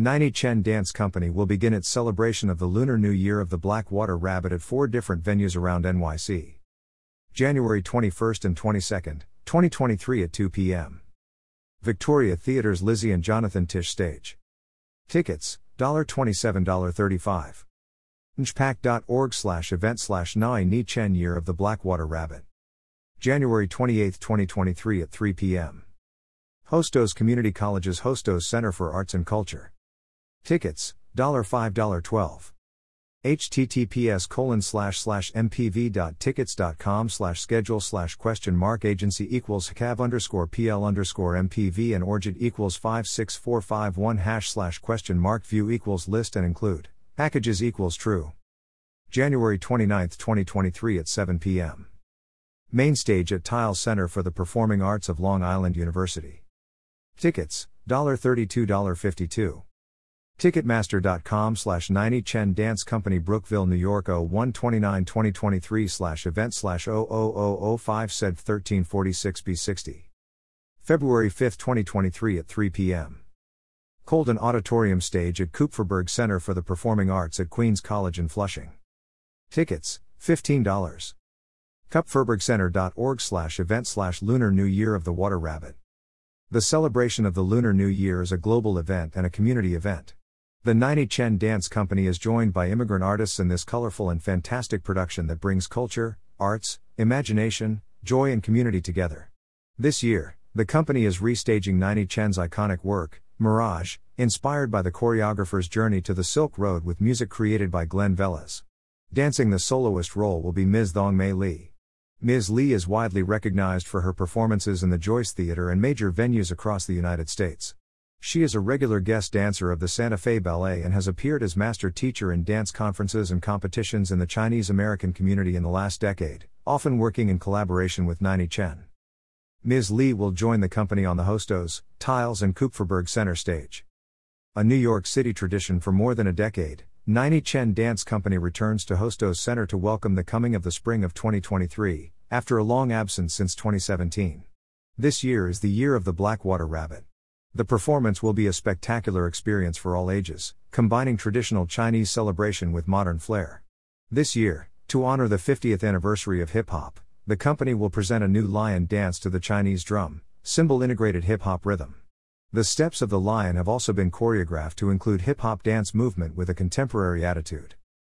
Nai-Ni Chen Dance Company will begin its celebration of the Lunar New Year of the Blackwater Rabbit at four different venues around NYC. January 21st and 22nd, 2023 at 2 p.m. Victoria Theatre's Lizzie and Jonathan Tisch stage. Tickets, $27, $35. njpac.org slash event slash Nai Ni Chen Year of the Blackwater Rabbit. January 28, 2023 at 3 p.m. Hostos Community College's Hostos Center for Arts and Culture. Tickets, $5, 12 https colon slash slash mpv.tickets.com slash schedule slash question mark agency equals cav underscore pl underscore mpv and origin equals 56451 hash slash question mark view equals list and include. Packages equals true. January 29 2023 at 7 p.m main stage at Tilles Center for the performing arts of long island university. Tickets $32 $52 Ticketmaster.com slash Nai-Ni Chen Dance Company Brookville, New York 0129 2023 slash event slash 00005 said 1346 B60. February 5, 2023 at 3 p.m. Colden Auditorium Stage at Kupferberg Center for the Performing Arts at Queens College in Flushing. Tickets, $15. Kupferbergcenter.org slash event slash Lunar New Year of the Water Rabbit. The celebration of the Lunar New Year is a global event and a community event. The Nai-Ni Chen Dance Company is joined by immigrant artists in this colorful and fantastic production that brings culture, arts, imagination, joy, and community together. This year, the company is restaging Nai-Ni Chen's iconic work, Mirage, inspired by the choreographer's journey to the Silk Road with music created by Glen Velez. Dancing the soloist role will be Ms. Zhongmei Li. Ms. Li is widely recognized for her performances in the Joyce Theater and major venues across the United States. She is a regular guest dancer of the Santa Fe Ballet and has appeared as master teacher in dance conferences and competitions in the Chinese American community in the last decade, often working in collaboration with Nai-Ni Chen. Ms. Li will join the company on the Hostos, Tilles, and Kupferberg Center stage. A New York City tradition for more than a decade, Nai-Ni Chen Dance Company returns to Hostos Center to welcome the coming of the spring of 2023, after a long absence since 2017. This year is the year of the Blackwater Rabbit. The performance will be a spectacular experience for all ages, combining traditional Chinese celebration with modern flair. This year, to honor the 50th anniversary of hip hop, the company will present a new lion dance to the Chinese drum, cymbal integrated hip hop rhythm. The steps of the lion have also been choreographed to include hip hop dance movement with a contemporary attitude.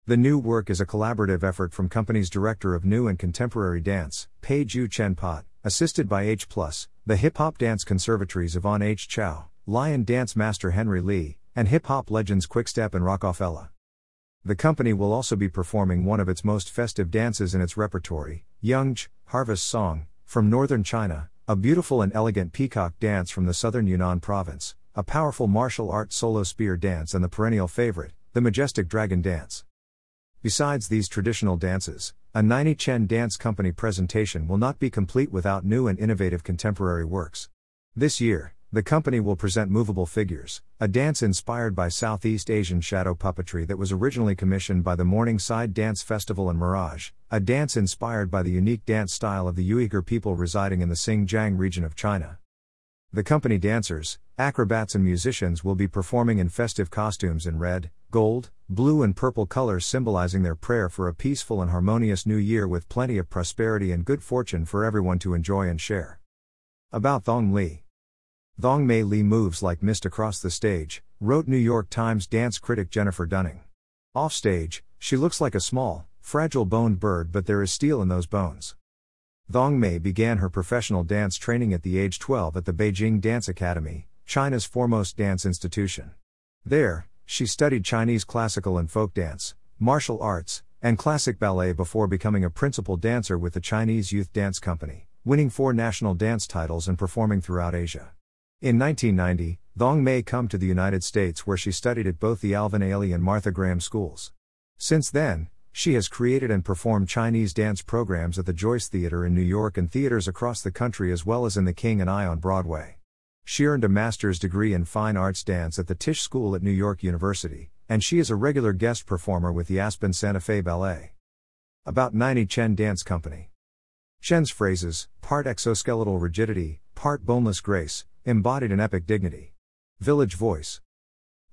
The new work is a collaborative effort from company's director of new and contemporary dance, Pei Ju Chen Pot, assisted by H, the Hip Hop Dance Conservatories Yvonne H. Chow, Lion Dance Master Henry Lee, and hip hop legends Kwikstep and Rokafella. The company will also be performing one of its most festive dances in its repertory, Yangge, Harvest Song, from northern China, a beautiful and elegant peacock dance from the southern Yunnan province, a powerful martial art solo spear dance, and the perennial favorite, the majestic dragon dance. Besides these traditional dances, a Nai-Ni Chen Dance Company presentation will not be complete without new and innovative contemporary works. This year, the company will present Movable Figures, a dance inspired by Southeast Asian shadow puppetry that was originally commissioned by the Morningside Dance Festival and Mirage, a dance inspired by the unique dance style of the Uyghur people residing in the Xinjiang region of China. The company dancers, acrobats, and musicians will be performing in festive costumes in red, gold, blue, and purple colors, symbolizing their prayer for a peaceful and harmonious new year with plenty of prosperity and good fortune for everyone to enjoy and share. About Thong Lee Zhongmei Li moves like mist across the stage, wrote New York Times dance critic Jennifer Dunning. Offstage, she looks like a small, fragile boned bird, but there is steel in those bones. Zhongmei began her professional dance training at the age 12 at the Beijing Dance Academy, China's foremost dance institution. There, she studied Chinese classical and folk dance, martial arts, and classic ballet before becoming a principal dancer with the Chinese Youth Dance Company, winning four national dance titles and performing throughout Asia. In 1990, Zhongmei come to the United States where she studied at both the Alvin Ailey and Martha Graham schools. Since then, she has created and performed Chinese dance programs at the Joyce Theater in New York and theaters across the country as well as in The King and I on Broadway. She earned a master's degree in fine arts dance at the Tisch School at New York University, and she is a regular guest performer with the Aspen Santa Fe Ballet. About Nai-Ni Chen Dance Company. Chen's phrases, part exoskeletal rigidity, part boneless grace, embodied an epic dignity. Village Voice.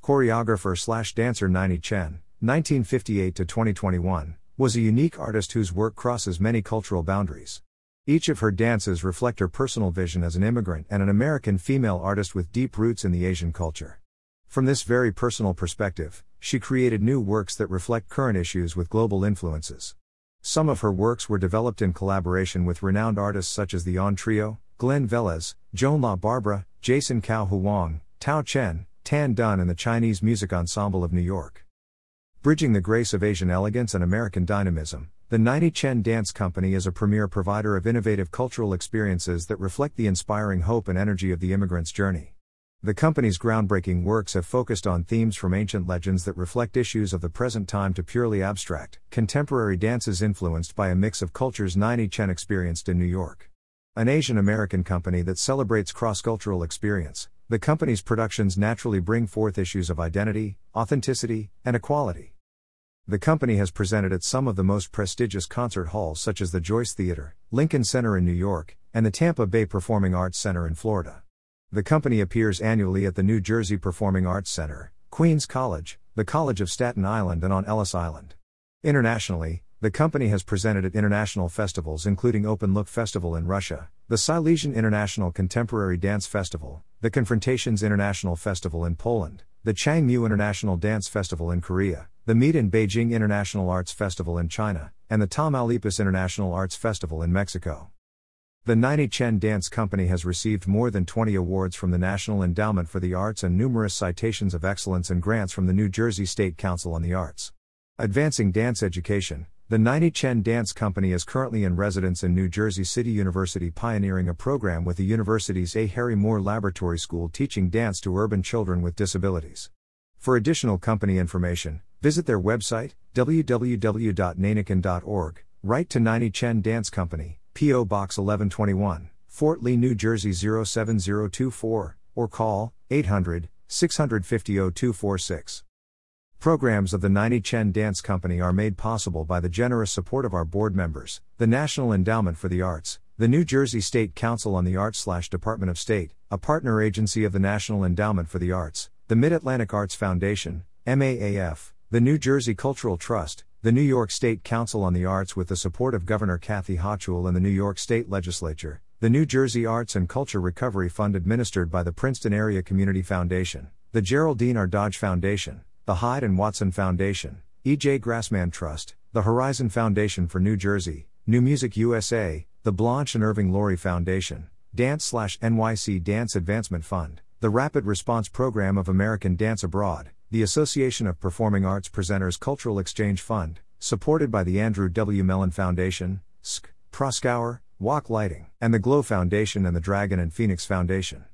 Choreographer slash dancer Nai-Ni Chen, 1958 to 2021, was a unique artist whose work crosses many cultural boundaries. Each of her dances reflect her personal vision as an immigrant and an American female artist with deep roots in the Asian culture. From this very personal perspective, she created new works that reflect current issues with global influences. Some of her works were developed in collaboration with renowned artists such as the Ahn Trio, Glen Velez, Joan La Barbara, Jason Kao Hwang, Tao Chen, Tan Dun, and the Chinese Music Ensemble of New York. Bridging the grace of Asian elegance and American dynamism, the Nai-Ni Chen Dance Company is a premier provider of innovative cultural experiences that reflect the inspiring hope and energy of the immigrant's journey. The company's groundbreaking works have focused on themes from ancient legends that reflect issues of the present time to purely abstract, contemporary dances influenced by a mix of cultures Nai-Ni Chen experienced in New York. An Asian American company that celebrates cross cultural experience, the company's productions naturally bring forth issues of identity, authenticity, and equality. The company has presented at some of the most prestigious concert halls such as the Joyce Theater, Lincoln Center in New York, and the Tampa Bay Performing Arts Center in Florida. The company appears annually at the New Jersey Performing Arts Center, Queens College, the College of Staten Island, and on Ellis Island. Internationally, the company has presented at international festivals including Open Look Festival in Russia, the Silesian International Contemporary Dance Festival, the Confrontations International Festival in Poland, the Changmu International Dance Festival in Korea, the Meet in Beijing International Arts Festival in China, and the Tamaulipas International Arts Festival in Mexico. The Nai-Ni Chen Dance Company has received more than 20 awards from the National Endowment for the Arts and numerous citations of excellence and grants from the New Jersey State Council on the Arts. Advancing dance education, the Nai-Ni Chen Dance Company is currently in residence in New Jersey City University, pioneering a program with the university's A. Harry Moore Laboratory School teaching dance to urban children with disabilities. For additional company information, Visit their website, www.nainichen.org, write to Nai-Ni Chen Dance Company, P.O. Box 1121, Fort Lee, New Jersey 07024, or call 800 650 0246. Programs of the Nai-Ni Chen Dance Company are made possible by the generous support of our board members, the National Endowment for the Arts, the New Jersey State Council on the Arts Department of State, a partner agency of the National Endowment for the Arts, the Mid Atlantic Arts Foundation, MAAF, the New Jersey Cultural Trust, the New York State Council on the Arts with the support of Governor Kathy Hochul and the New York State Legislature, the New Jersey Arts and Culture Recovery Fund administered by the Princeton Area Community Foundation, the Geraldine R. Dodge Foundation, the Hyde and Watson Foundation, E.J. Grassmann Trust, the Horizon Foundation for New Jersey, New Music USA, the Blanche and Irving Laurie Foundation, Dance NYC Dance Advancement Fund, the Rapid Response Program of American Dance Abroad, the Association of Performing Arts Presenters Cultural Exchange Fund, supported by the Andrew W. Mellon Foundation, SK, Proskauer, Walk Lighting, and the Glow Foundation and the Dragon and Phoenix Foundation.